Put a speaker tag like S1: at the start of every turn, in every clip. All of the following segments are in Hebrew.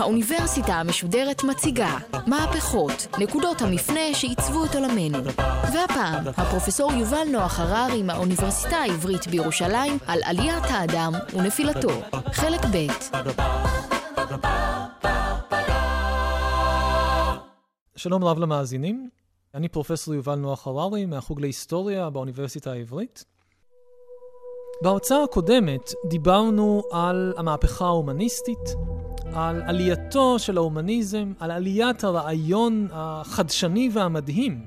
S1: האוניברסיטה המשודרת מציגה מהפכות, נקודות המפנה שעיצבו את עולמנו. והפעם, הפרופסור יובל נוח הררי מהאוניברסיטה העברית בירושלים על עליית האדם ונפילתו. חלק ב'
S2: שלום רב למאזינים, אני פרופסור יובל נוח הררי מהחוג להיסטוריה באוניברסיטה העברית. בהרצאה הקודמת דיברנו על המהפכה ההומניסטית, על עלייתו של ההומניזם, על עליית הרעיון החדשני והמדהים,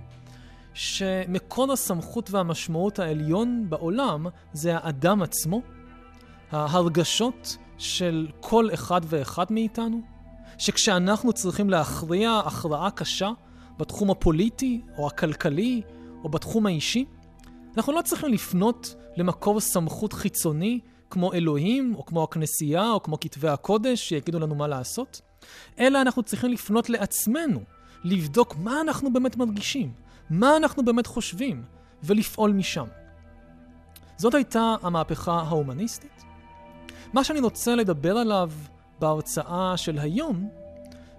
S2: שמקור הסמכות והמשמעות העליון בעולם זה האדם עצמו, ההרגשות של כל אחד ואחד מאיתנו, שכשאנחנו צריכים להכריע הכרעה קשה בתחום הפוליטי או הכלכלי או בתחום האישי, אנחנו לא צריכים לפנות למקור סמכות חיצוני כמו אלוהים, או כמו הכנסייה, או כמו כתבי הקודש, שיגידו לנו מה לעשות, אלא אנחנו צריכים לפנות לעצמנו, לבדוק מה אנחנו באמת מרגישים, מה אנחנו באמת חושבים, ולפעול משם. זאת הייתה המהפכה ההומניסטית. מה שאני רוצה לדבר עליו בהרצאה של היום,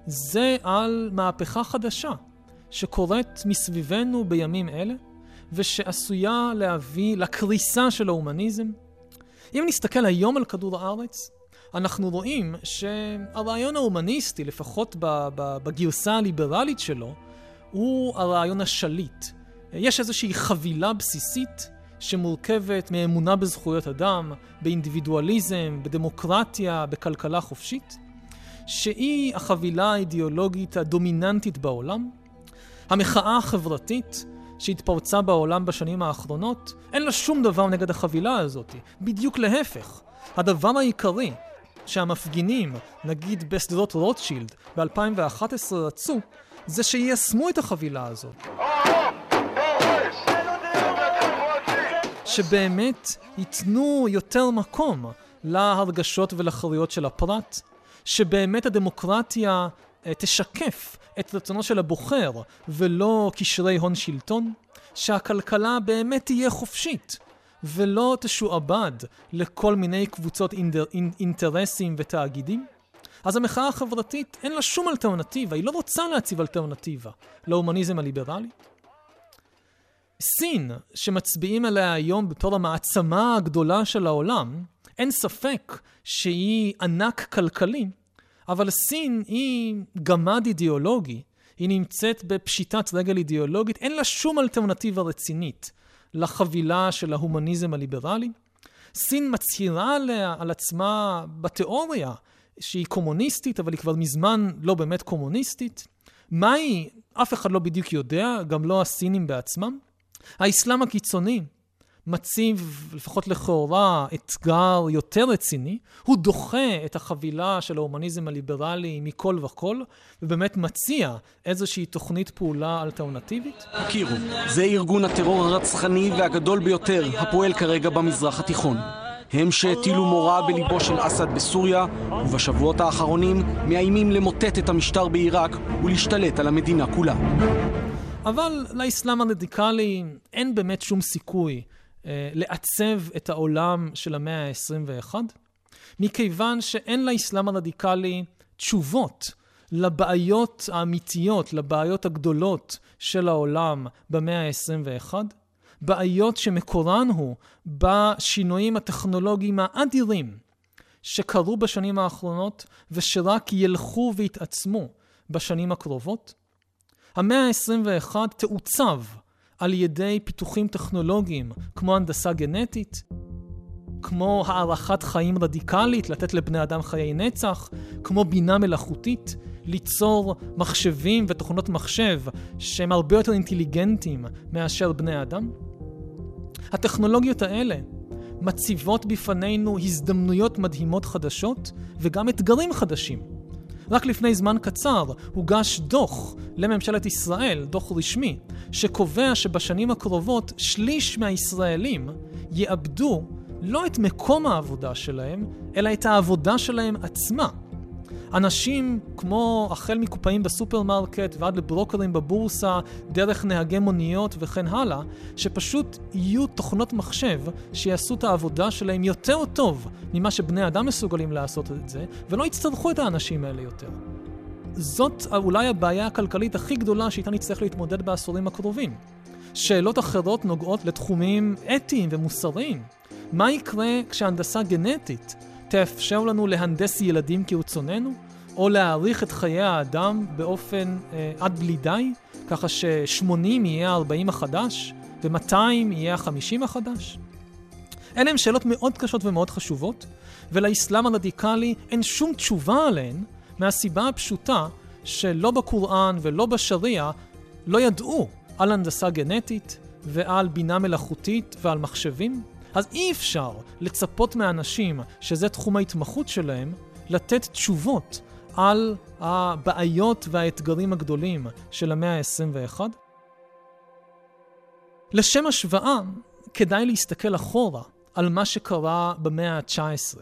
S2: זה על מהפכה חדשה שקורית מסביבנו בימים אלה, ושעשויה להביא לקריסה של ההומניזם, אם נסתכל היום על כדור הארץ, אנחנו רואים שהרעיון ההומניסטי, לפחות בגרסה הליברלית שלו, הוא הרעיון השליט. יש איזושהי חבילה בסיסית שמורכבת מאמונה בזכויות אדם, באינדיבידואליזם, בדמוקרטיה, בכלכלה חופשית, שהיא החבילה האידיאולוגית הדומיננטית בעולם. המחאה החברתית שהתפרצה בעולם בשנים האחרונות, אין לה שום דבר נגד החבילה הזאת. בדיוק להפך. הדבר העיקרי שהמפגינים, נגיד בשדרות רוטשילד, ב-2011 רצו, זה שיישמו את החבילה הזאת. שבאמת ייתנו יותר מקום להרגשות ולחירויות של הפרט, שבאמת הדמוקרטיה תשקף את רצונו של הבוחר ולא קשרי הון שלטון, שהכלכלה באמת תהיה חופשית ולא תשועבד לכל מיני קבוצות אינדר, אינטרסים ותאגידים. אז המחאה החברתית אין לה שום אלטרנטיבה, היא לא רוצה להציב אלטרנטיבה להומניזם הליברלי. סין, שמצביעים עליה היום בתור המעצמה הגדולה של העולם, אין ספק שהיא ענק כלכלי, אבל סין היא גמד אידיאולוגי, היא נמצאת בפשיטת רגל אידיאולוגית, אין לה שום אלטרנטיבה רצינית לחבילה של ההומניזם הליברלי. סין מצהירה עליה, על עצמה בתיאוריה שהיא קומוניסטית, אבל היא כבר מזמן לא באמת קומוניסטית. מהי? אף אחד לא בדיוק יודע, גם לא הסינים בעצמם. האסלאם הקיצוני מציב, לפחות לכאורה, אתגר יותר רציני. הוא דוחה את החבילה של ההומניזם הליברלי מכל וכל, ובאמת מציע איזושהי תוכנית פעולה אלטרנטיבית.
S3: הכירו, זה ארגון הטרור הרצחני והגדול ביותר הפועל כרגע במזרח התיכון. הם שהטילו מורא בליבו של אסד בסוריה, ובשבועות האחרונים מאיימים למוטט את המשטר בעיראק ולהשתלט על המדינה כולה.
S2: אבל לאסלאם הרדיקלי אין באמת שום סיכוי לעצב את העולם של המאה ה-21, מכיוון שאין לאסלאם הרדיקלי תשובות לבעיות האמיתיות, לבעיות הגדולות של העולם במאה ה-21, בעיות שמקורן הוא בשינויים הטכנולוגיים האדירים שקרו בשנים האחרונות ושרק ילכו ויתעצמו בשנים הקרובות. המאה ה-21 תעוצב על ידי פיתוחים טכנולוגיים כמו הנדסה גנטית, כמו הערכת חיים רדיקלית, לתת לבני אדם חיי נצח, כמו בינה מלאכותית, ליצור מחשבים ותוכנות מחשב שהם הרבה יותר אינטליגנטיים מאשר בני אדם. הטכנולוגיות האלה מציבות בפנינו הזדמנויות מדהימות חדשות וגם אתגרים חדשים. רק לפני זמן קצר הוגש דוח לממשלת ישראל, דוח רשמי, שקובע שבשנים הקרובות שליש מהישראלים יאבדו לא את מקום העבודה שלהם, אלא את העבודה שלהם עצמה. אנשים כמו החל מקופאים בסופרמרקט ועד לברוקרים בבורסה, דרך נהגי מוניות וכן הלאה, שפשוט יהיו תוכנות מחשב שיעשו את העבודה שלהם יותר טוב ממה שבני אדם מסוגלים לעשות את זה, ולא יצטרכו את האנשים האלה יותר. זאת אולי הבעיה הכלכלית הכי גדולה שאיתה נצטרך להתמודד בעשורים הקרובים. שאלות אחרות נוגעות לתחומים אתיים ומוסריים. מה יקרה כשהנדסה גנטית תאפשר לנו להנדס ילדים כרצוננו, או להאריך את חיי האדם באופן אה, עד בלי די, ככה ש-80 יהיה ה-40 החדש, ו-200 יהיה ה-50 החדש? אלה הן שאלות מאוד קשות ומאוד חשובות, ולאסלאם הרדיקלי אין שום תשובה עליהן, מהסיבה הפשוטה שלא בקוראן ולא בשריעה לא ידעו על הנדסה גנטית ועל בינה מלאכותית ועל מחשבים. אז אי אפשר לצפות מאנשים שזה תחום ההתמחות שלהם, לתת תשובות על הבעיות והאתגרים הגדולים של המאה ה-21. לשם השוואה, כדאי להסתכל אחורה על מה שקרה במאה ה-19.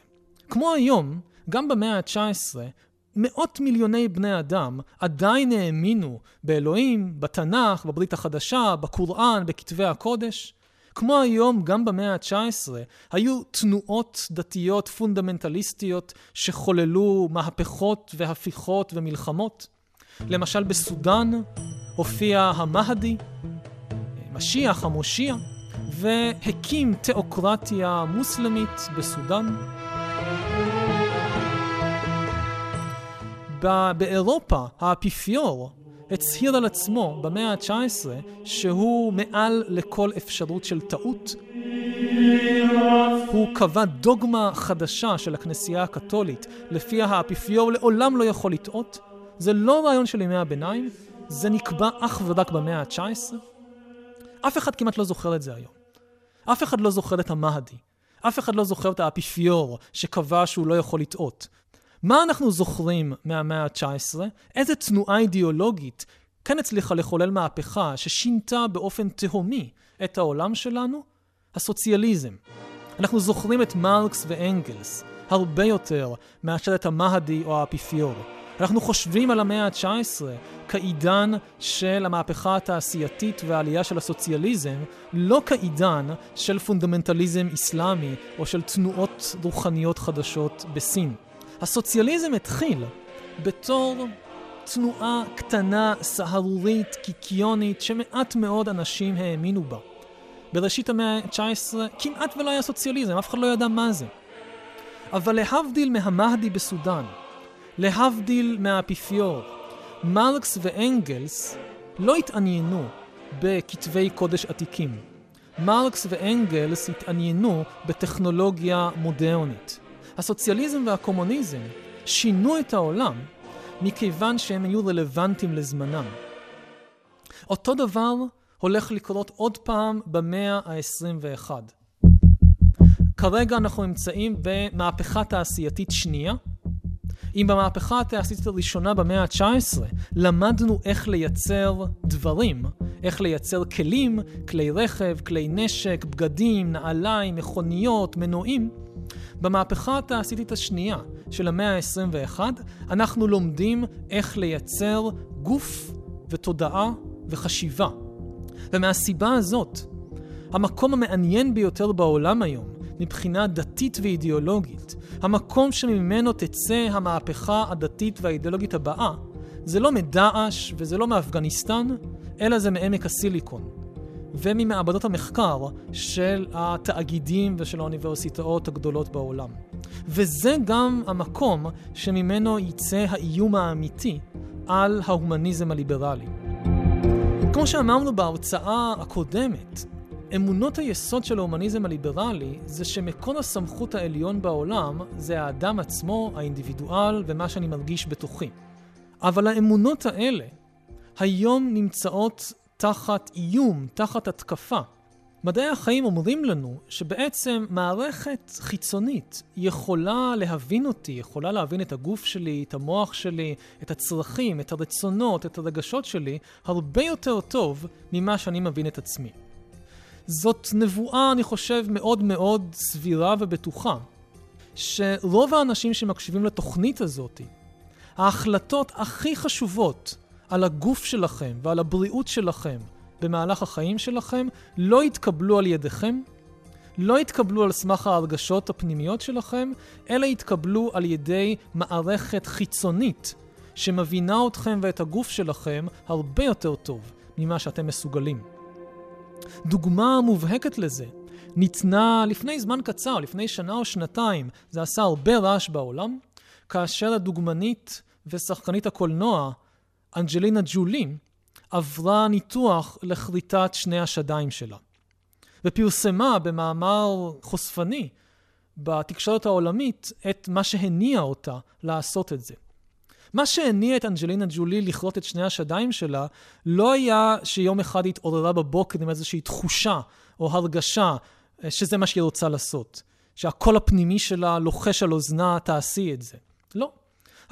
S2: כמו היום, גם במאה ה-19, מאות מיליוני בני אדם עדיין האמינו באלוהים, בתנ"ך, בברית החדשה, בקוראן, בכתבי הקודש. כמו היום, גם במאה ה-19, היו תנועות דתיות פונדמנטליסטיות שחוללו מהפכות והפיכות ומלחמות. למשל בסודאן הופיע המהדי, משיח, המושיע, והקים תיאוקרטיה מוסלמית בסודאן. באירופה האפיפיור הצהיר על עצמו במאה ה-19 שהוא מעל לכל אפשרות של טעות. הוא קבע דוגמה חדשה של הכנסייה הקתולית, לפיה האפיפיור לעולם לא יכול לטעות. זה לא רעיון של ימי הביניים, זה נקבע אך ורק במאה ה-19. אף אחד כמעט לא זוכר את זה היום. אף אחד לא זוכר את המהדי. אף אחד לא זוכר את האפיפיור שקבע שהוא לא יכול לטעות. מה אנחנו זוכרים מהמאה ה-19? איזה תנועה אידיאולוגית כן הצליחה לחולל מהפכה ששינתה באופן תהומי את העולם שלנו? הסוציאליזם. אנחנו זוכרים את מרקס ואנגלס הרבה יותר מאשר את המהדי או האפיפיור. אנחנו חושבים על המאה ה-19 כעידן של המהפכה התעשייתית והעלייה של הסוציאליזם, לא כעידן של פונדמנטליזם אסלאמי או של תנועות רוחניות חדשות בסין. הסוציאליזם התחיל בתור תנועה קטנה, סהרורית, קיקיונית, שמעט מאוד אנשים האמינו בה. בראשית המאה ה-19 כמעט ולא היה סוציאליזם, אף אחד לא ידע מה זה. אבל להבדיל מהמהדי בסודאן, להבדיל מהאפיפיור, מרקס ואנגלס לא התעניינו בכתבי קודש עתיקים. מרקס ואנגלס התעניינו בטכנולוגיה מודרנית. הסוציאליזם והקומוניזם שינו את העולם מכיוון שהם היו רלוונטיים לזמנם. אותו דבר הולך לקרות עוד פעם במאה ה-21. כרגע אנחנו נמצאים במהפכה תעשייתית שנייה. אם במהפכה התעשייתית הראשונה במאה ה-19 למדנו איך לייצר דברים, איך לייצר כלים, כלי רכב, כלי נשק, בגדים, נעליים, מכוניות, מנועים, במהפכה התעשייתית השנייה של המאה ה-21, אנחנו לומדים איך לייצר גוף ותודעה וחשיבה. ומהסיבה הזאת, המקום המעניין ביותר בעולם היום, מבחינה דתית ואידיאולוגית, המקום שממנו תצא המהפכה הדתית והאידיאולוגית הבאה, זה לא מדאעש וזה לא מאפגניסטן, אלא זה מעמק הסיליקון. וממעבדות המחקר של התאגידים ושל האוניברסיטאות הגדולות בעולם. וזה גם המקום שממנו יצא האיום האמיתי על ההומניזם הליברלי. כמו שאמרנו בהרצאה הקודמת, אמונות היסוד של ההומניזם הליברלי זה שמקור הסמכות העליון בעולם זה האדם עצמו, האינדיבידואל ומה שאני מרגיש בתוכי. אבל האמונות האלה היום נמצאות תחת איום, תחת התקפה. מדעי החיים אומרים לנו שבעצם מערכת חיצונית יכולה להבין אותי, יכולה להבין את הגוף שלי, את המוח שלי, את הצרכים, את הרצונות, את הרגשות שלי, הרבה יותר טוב ממה שאני מבין את עצמי. זאת נבואה, אני חושב, מאוד מאוד סבירה ובטוחה, שרוב האנשים שמקשיבים לתוכנית הזאת, ההחלטות הכי חשובות על הגוף שלכם ועל הבריאות שלכם במהלך החיים שלכם לא יתקבלו על ידיכם, לא יתקבלו על סמך ההרגשות הפנימיות שלכם, אלא יתקבלו על ידי מערכת חיצונית שמבינה אתכם ואת הגוף שלכם הרבה יותר טוב ממה שאתם מסוגלים. דוגמה מובהקת לזה ניתנה לפני זמן קצר, לפני שנה או שנתיים, זה עשה הרבה רעש בעולם, כאשר הדוגמנית ושחקנית הקולנוע אנג'לינה ג'ולי עברה ניתוח לכריתת שני השדיים שלה. ופרסמה במאמר חושפני בתקשורת העולמית את מה שהניע אותה לעשות את זה. מה שהניע את אנג'לינה ג'ולי לכרות את שני השדיים שלה, לא היה שיום אחד היא התעוררה בבוקר עם איזושהי תחושה או הרגשה אה, שזה מה שהיא רוצה לעשות. שהקול הפנימי שלה לוחש על אוזנה, תעשי את זה. לא.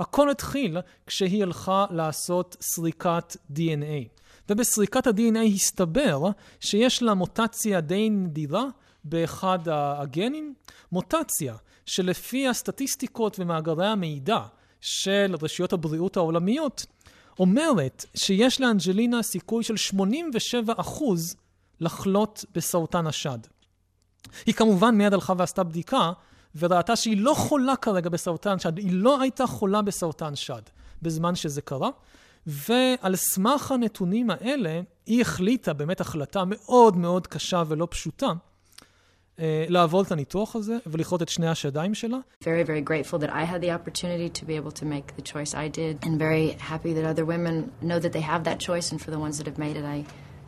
S2: הכל התחיל כשהיא הלכה לעשות סריקת DNA. ובסריקת ה-DNA הסתבר שיש לה מוטציה די נדירה באחד הגנים, מוטציה שלפי הסטטיסטיקות ומאגרי המידע של רשויות הבריאות העולמיות, אומרת שיש לאנג'לינה סיכוי של 87% לחלות בסרטן השד. היא כמובן מיד הלכה ועשתה בדיקה, וראתה שהיא לא חולה כרגע בסרטן שד, היא לא הייתה חולה בסרטן שד בזמן שזה קרה, ועל סמך הנתונים האלה, היא החליטה, באמת החלטה מאוד מאוד קשה ולא פשוטה, לעבור את הניתוח הזה ולכרות את שני השדיים שלה.
S4: Very, very grateful that I had the opportunity to be able to make the choice I did, and very happy that other women know that they have that choice, and for the ones that have made it, I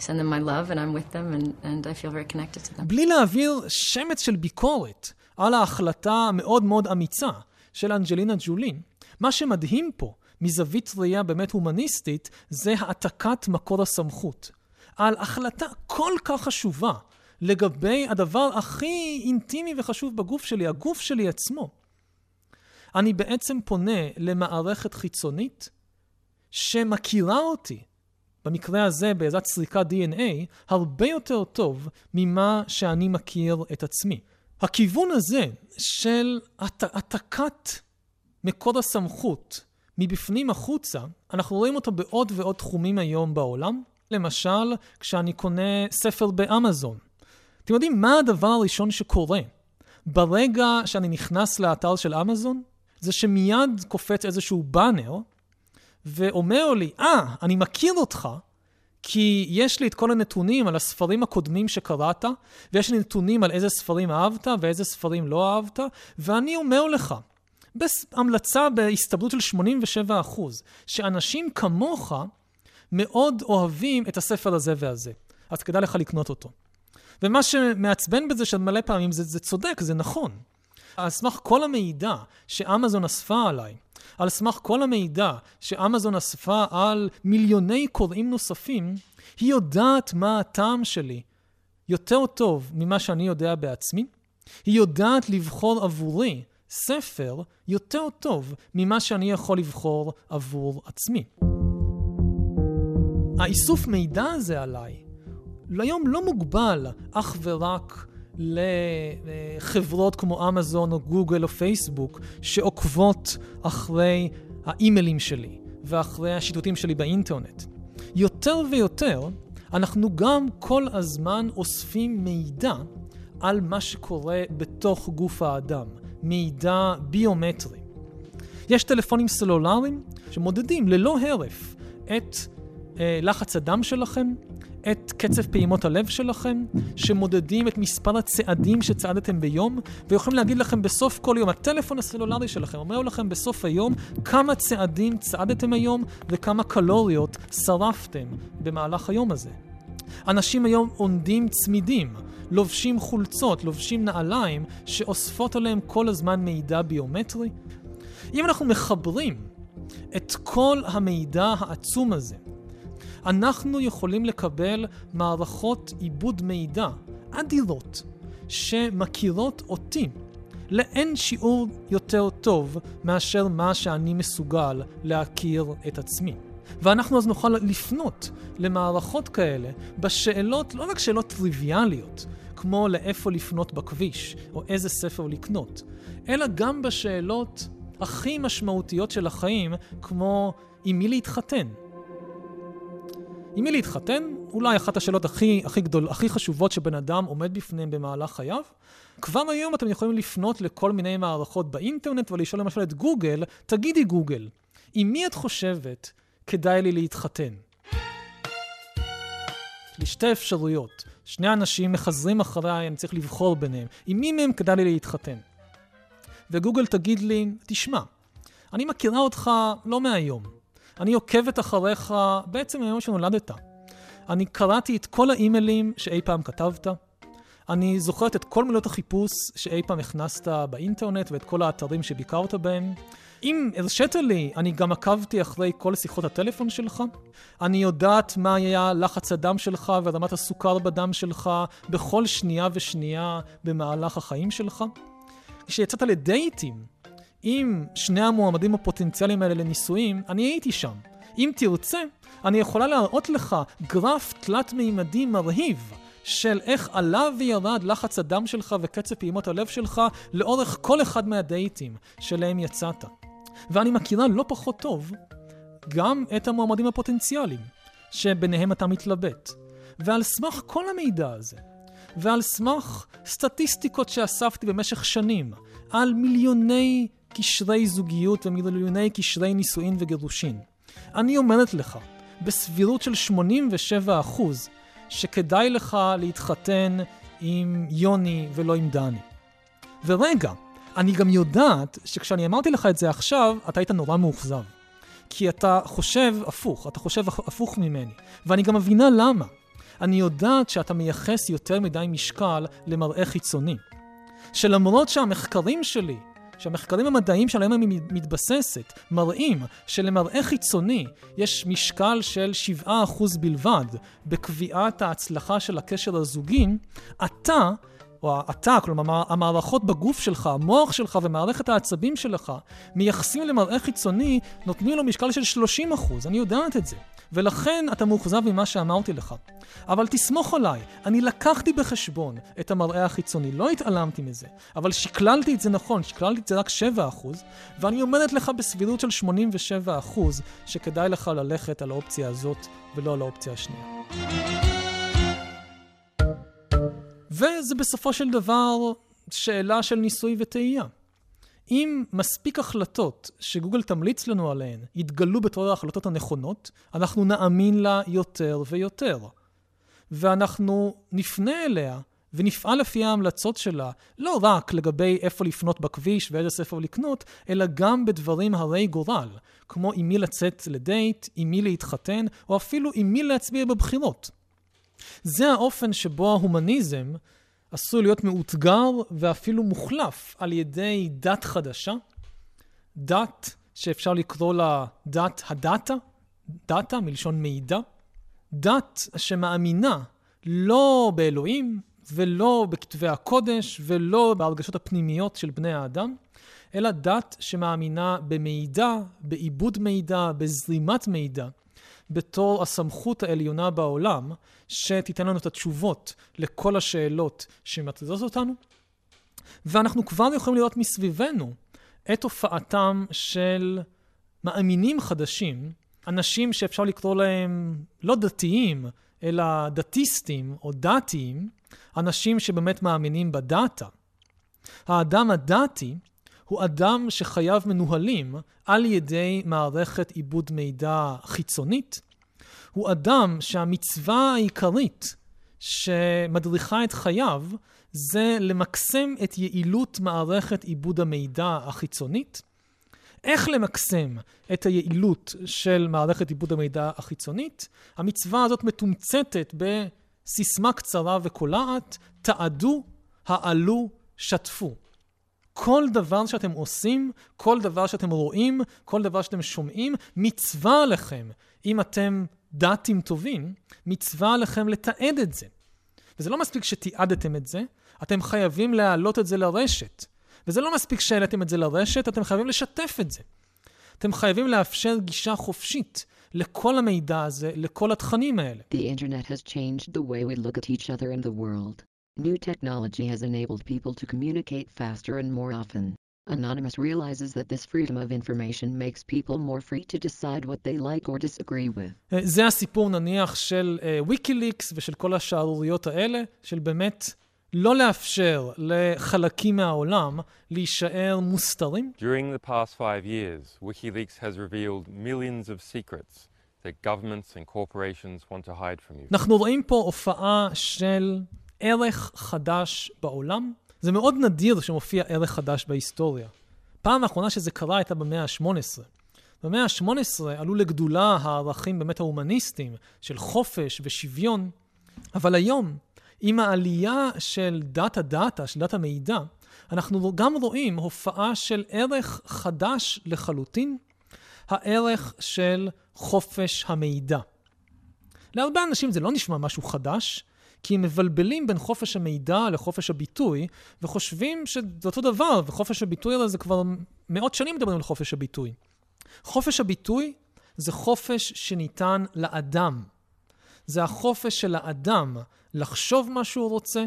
S4: send them my love, and I'm with them, and, and I feel very connected to them.
S2: בלי להעביר שמץ של ביקורת על ההחלטה המאוד מאוד אמיצה של אנג'לינה ג'ולין, מה שמדהים פה, מזווית ראייה באמת הומניסטית, זה העתקת מקור הסמכות. על החלטה כל כך חשובה לגבי הדבר הכי אינטימי וחשוב בגוף שלי, הגוף שלי עצמו. אני בעצם פונה למערכת חיצונית שמכירה אותי, במקרה הזה בעזרת סריקת DNA, הרבה יותר טוב ממה שאני מכיר את עצמי. הכיוון הזה של העתקת מקור הסמכות מבפנים החוצה, אנחנו רואים אותו בעוד ועוד תחומים היום בעולם. למשל, כשאני קונה ספר באמזון. אתם יודעים מה הדבר הראשון שקורה ברגע שאני נכנס לאתר של אמזון? זה שמיד קופץ איזשהו באנר ואומר לי, אה, ah, אני מכיר אותך, כי יש לי את כל הנתונים על הספרים הקודמים שקראת, ויש לי נתונים על איזה ספרים אהבת ואיזה ספרים לא אהבת, ואני אומר לך, בהמלצה בהסתברות של 87 שאנשים כמוך מאוד אוהבים את הספר הזה והזה. אז כדאי לך לקנות אותו. ומה שמעצבן בזה שמלא פעמים זה, זה צודק, זה נכון. על סמך כל המידע שאמזון אספה עליי, על סמך כל המידע שאמזון אספה על מיליוני קוראים נוספים, היא יודעת מה הטעם שלי יותר טוב ממה שאני יודע בעצמי. היא יודעת לבחור עבורי ספר יותר טוב ממה שאני יכול לבחור עבור עצמי. האיסוף מידע הזה עליי, היום לא מוגבל אך ורק לחברות כמו אמזון או גוגל או פייסבוק שעוקבות אחרי האימיילים שלי ואחרי השיטוטים שלי באינטרנט. יותר ויותר אנחנו גם כל הזמן אוספים מידע על מה שקורה בתוך גוף האדם. מידע ביומטרי. יש טלפונים סלולריים שמודדים ללא הרף את אה, לחץ הדם שלכם, את קצב פעימות הלב שלכם, שמודדים את מספר הצעדים שצעדתם ביום, ויכולים להגיד לכם בסוף כל יום, הטלפון הסלולרי שלכם אומר לכם בסוף היום כמה צעדים צעדתם היום וכמה קלוריות שרפתם במהלך היום הזה. אנשים היום עונדים צמידים, לובשים חולצות, לובשים נעליים, שאוספות עליהם כל הזמן מידע ביומטרי. אם אנחנו מחברים את כל המידע העצום הזה, אנחנו יכולים לקבל מערכות עיבוד מידע אדירות, שמכירות אותי לאין שיעור יותר טוב מאשר מה שאני מסוגל להכיר את עצמי. ואנחנו אז נוכל לפנות למערכות כאלה בשאלות, לא רק שאלות טריוויאליות, כמו לאיפה לפנות בכביש, או איזה ספר לקנות, אלא גם בשאלות הכי משמעותיות של החיים, כמו עם מי להתחתן. עם מי להתחתן? אולי אחת השאלות הכי, הכי גדול, הכי חשובות שבן אדם עומד בפניהם במהלך חייו. כבר היום אתם יכולים לפנות לכל מיני מערכות באינטרנט ולשאול למשל את גוגל, תגידי גוגל, עם מי את חושבת כדאי לי להתחתן? יש לי שתי אפשרויות. שני אנשים מחזרים אחריי, אני צריך לבחור ביניהם. עם מי מהם כדאי לי להתחתן? וגוגל תגיד לי, תשמע, אני מכירה אותך לא מהיום. אני עוקבת אחריך בעצם מהיום שנולדת. אני קראתי את כל האימיילים שאי פעם כתבת. אני זוכרת את כל מילות החיפוש שאי פעם הכנסת באינטרנט ואת כל האתרים שביקרת בהם. אם הרשית לי, אני גם עקבתי אחרי כל שיחות הטלפון שלך. אני יודעת מה היה לחץ הדם שלך ורמת הסוכר בדם שלך בכל שנייה ושנייה במהלך החיים שלך. כשיצאת לדייטים עם שני המועמדים הפוטנציאליים האלה לנישואים, אני הייתי שם. אם תרצה, אני יכולה להראות לך גרף תלת-מימדי מרהיב של איך עלה וירד לחץ הדם שלך וקצב פעימות הלב שלך לאורך כל אחד מהדייטים שלהם יצאת. ואני מכירה לא פחות טוב גם את המועמדים הפוטנציאליים, שביניהם אתה מתלבט. ועל סמך כל המידע הזה, ועל סמך סטטיסטיקות שאספתי במשך שנים, על מיליוני קשרי זוגיות ומיליוני קשרי נישואין וגירושין, אני אומרת לך, בסבירות של 87 אחוז, שכדאי לך להתחתן עם יוני ולא עם דני. ורגע, אני גם יודעת שכשאני אמרתי לך את זה עכשיו, אתה היית נורא מאוכזב. כי אתה חושב הפוך, אתה חושב הפוך ממני. ואני גם מבינה למה. אני יודעת שאתה מייחס יותר מדי משקל למראה חיצוני. שלמרות שהמחקרים שלי, שהמחקרים המדעיים שעליהם אני מתבססת, מראים שלמראה חיצוני יש משקל של 7% בלבד בקביעת ההצלחה של הקשר הזוגי, אתה או אתה, כלומר המערכות בגוף שלך, המוח שלך ומערכת העצבים שלך, מייחסים למראה חיצוני, נותנים לו משקל של 30 אחוז, אני יודעת את זה. ולכן אתה מאוכזב ממה שאמרתי לך. אבל תסמוך עליי, אני לקחתי בחשבון את המראה החיצוני, לא התעלמתי מזה, אבל שקללתי את זה נכון, שקללתי את זה רק 7 אחוז, ואני אומרת לך בסבירות של 87 אחוז, שכדאי לך ללכת על האופציה הזאת ולא על האופציה השנייה. וזה בסופו של דבר שאלה של ניסוי וטעייה. אם מספיק החלטות שגוגל תמליץ לנו עליהן יתגלו בתור ההחלטות הנכונות, אנחנו נאמין לה יותר ויותר. ואנחנו נפנה אליה ונפעל לפי ההמלצות שלה, לא רק לגבי איפה לפנות בכביש ואיזה ספר לקנות, אלא גם בדברים הרי גורל, כמו עם מי לצאת לדייט, עם מי להתחתן, או אפילו עם מי להצביע בבחירות. זה האופן שבו ההומניזם עשוי להיות מאותגר ואפילו מוחלף על ידי דת חדשה, דת שאפשר לקרוא לה דת הדאטה, דאטה מלשון מידע, דת שמאמינה לא באלוהים ולא בכתבי הקודש ולא בהרגשות הפנימיות של בני האדם, אלא דת שמאמינה במידע, בעיבוד מידע, בזרימת מידע, בתור הסמכות העליונה בעולם, שתיתן לנו את התשובות לכל השאלות שמטרידות אותנו. ואנחנו כבר יכולים לראות מסביבנו את הופעתם של מאמינים חדשים, אנשים שאפשר לקרוא להם לא דתיים, אלא דתיסטים או דתיים, אנשים שבאמת מאמינים בדאטה. האדם הדתי הוא אדם שחייו מנוהלים על ידי מערכת עיבוד מידע חיצונית. הוא אדם שהמצווה העיקרית שמדריכה את חייו זה למקסם את יעילות מערכת עיבוד המידע החיצונית. איך למקסם את היעילות של מערכת עיבוד המידע החיצונית? המצווה הזאת מתומצתת בסיסמה קצרה וקולעת, תעדו, העלו, שתפו. כל דבר שאתם עושים, כל דבר שאתם רואים, כל דבר שאתם שומעים, מצווה עליכם, אם אתם דתים טובים, מצווה עליכם לתעד את זה. וזה לא מספיק שתיעדתם את זה, אתם חייבים להעלות את זה לרשת. וזה לא מספיק שהעליתם את זה לרשת, אתם חייבים לשתף את זה. אתם חייבים לאפשר גישה חופשית לכל המידע הזה, לכל התכנים האלה.
S5: The internet has changed the way we look at each other in the world. New technology has enabled people to communicate faster and more often. Anonymous realizes that this freedom of information makes people more free to decide what they like or disagree with.
S2: זה הסיפור נניח של ויקיליקס ושל כל השערוריות האלה, של באמת לא לאפשר לחלקים מהעולם להישאר מוסתרים.
S6: During the past five years, WikiLeaks has revealed millions of secrets that governments and corporations want to hide from you.
S2: אנחנו רואים פה הופעה של ערך חדש בעולם. זה מאוד נדיר שמופיע ערך חדש בהיסטוריה. פעם האחרונה שזה קרה הייתה במאה ה-18. במאה ה-18 עלו לגדולה הערכים באמת ההומניסטיים של חופש ושוויון, אבל היום, עם העלייה של data data, של data מידע, אנחנו גם רואים הופעה של ערך חדש לחלוטין, הערך של חופש המידע. להרבה אנשים זה לא נשמע משהו חדש, כי הם מבלבלים בין חופש המידע לחופש הביטוי, וחושבים שזה אותו דבר, וחופש הביטוי הזה זה כבר מאות שנים מדברים על חופש הביטוי. חופש הביטוי זה חופש שניתן לאדם. זה החופש של האדם לחשוב מה שהוא רוצה,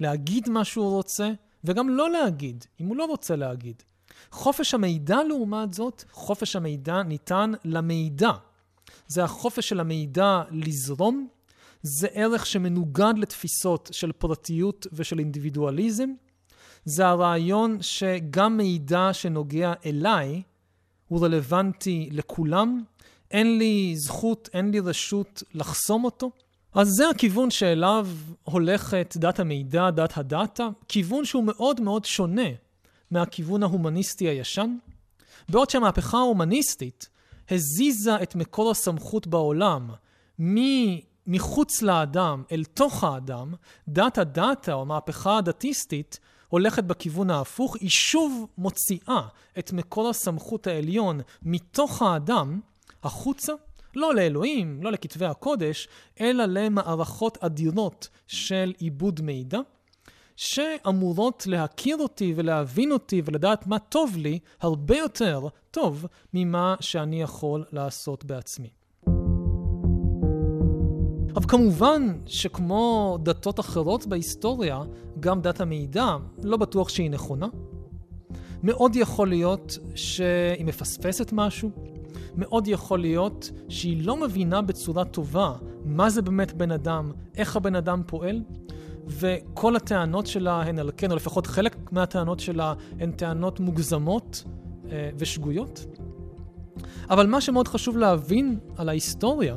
S2: להגיד מה שהוא רוצה, וגם לא להגיד, אם הוא לא רוצה להגיד. חופש המידע, לעומת זאת, חופש המידע ניתן למידע. זה החופש של המידע לזרום, זה ערך שמנוגד לתפיסות של פרטיות ושל אינדיבידואליזם. זה הרעיון שגם מידע שנוגע אליי הוא רלוונטי לכולם. אין לי זכות, אין לי רשות לחסום אותו. אז זה הכיוון שאליו הולכת דת המידע, דת הדאטה, כיוון שהוא מאוד מאוד שונה מהכיוון ההומניסטי הישן. בעוד שהמהפכה ההומניסטית הזיזה את מקור הסמכות בעולם מחוץ לאדם אל תוך האדם, דת הדאטה או המהפכה הדתיסטית הולכת בכיוון ההפוך, היא שוב מוציאה את מקור הסמכות העליון מתוך האדם החוצה, לא לאלוהים, לא לכתבי הקודש, אלא למערכות אדירות של עיבוד מידע, שאמורות להכיר אותי ולהבין אותי ולדעת מה טוב לי הרבה יותר טוב ממה שאני יכול לעשות בעצמי. אבל כמובן שכמו דתות אחרות בהיסטוריה, גם דת המידע, לא בטוח שהיא נכונה. מאוד יכול להיות שהיא מפספסת משהו, מאוד יכול להיות שהיא לא מבינה בצורה טובה מה זה באמת בן אדם, איך הבן אדם פועל, וכל הטענות שלה הן על כן, או לפחות חלק מהטענות שלה הן טענות מוגזמות אה, ושגויות. אבל מה שמאוד חשוב להבין על ההיסטוריה,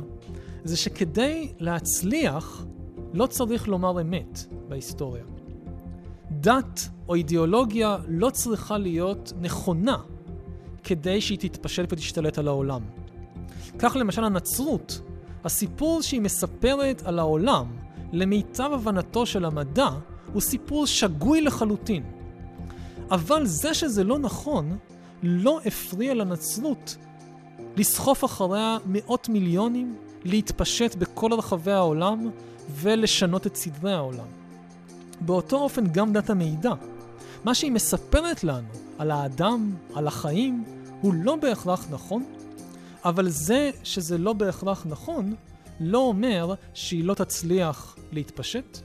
S2: זה שכדי להצליח, לא צריך לומר אמת בהיסטוריה. דת או אידיאולוגיה לא צריכה להיות נכונה כדי שהיא תתפשט ותשתלט על העולם. כך למשל הנצרות, הסיפור שהיא מספרת על העולם, למיטב הבנתו של המדע, הוא סיפור שגוי לחלוטין. אבל זה שזה לא נכון, לא הפריע לנצרות לסחוף אחריה מאות מיליונים, להתפשט בכל רחבי העולם ולשנות את סדרי העולם. באותו אופן גם דת המידע. מה שהיא מספרת לנו על האדם, על החיים, הוא לא בהכרח נכון, אבל זה שזה לא בהכרח נכון, לא אומר שהיא לא תצליח להתפשט.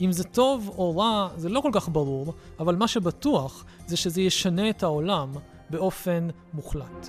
S2: אם זה טוב או רע, זה לא כל כך ברור, אבל מה שבטוח זה שזה ישנה את העולם באופן מוחלט.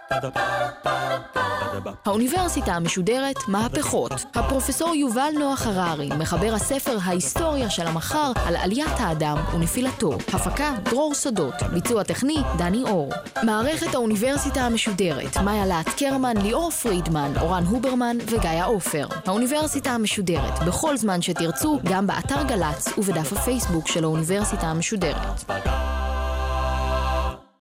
S1: האוניברסיטה המשודרת מהפכות. הפרופסור יובל נוח הררי, מחבר הספר ההיסטוריה של המחר על עליית האדם ונפילתו. הפקה דרור סודות. ביצוע טכני דני אור. מערכת האוניברסיטה המשודרת מאיה להט קרמן, ליאור פרידמן, אורן הוברמן וגיא עופר. האוניברסיטה המשודרת בכל זמן שתרצו, גם באתר גל"צ ובדף הפייסבוק של האוניברסיטה המשודרת.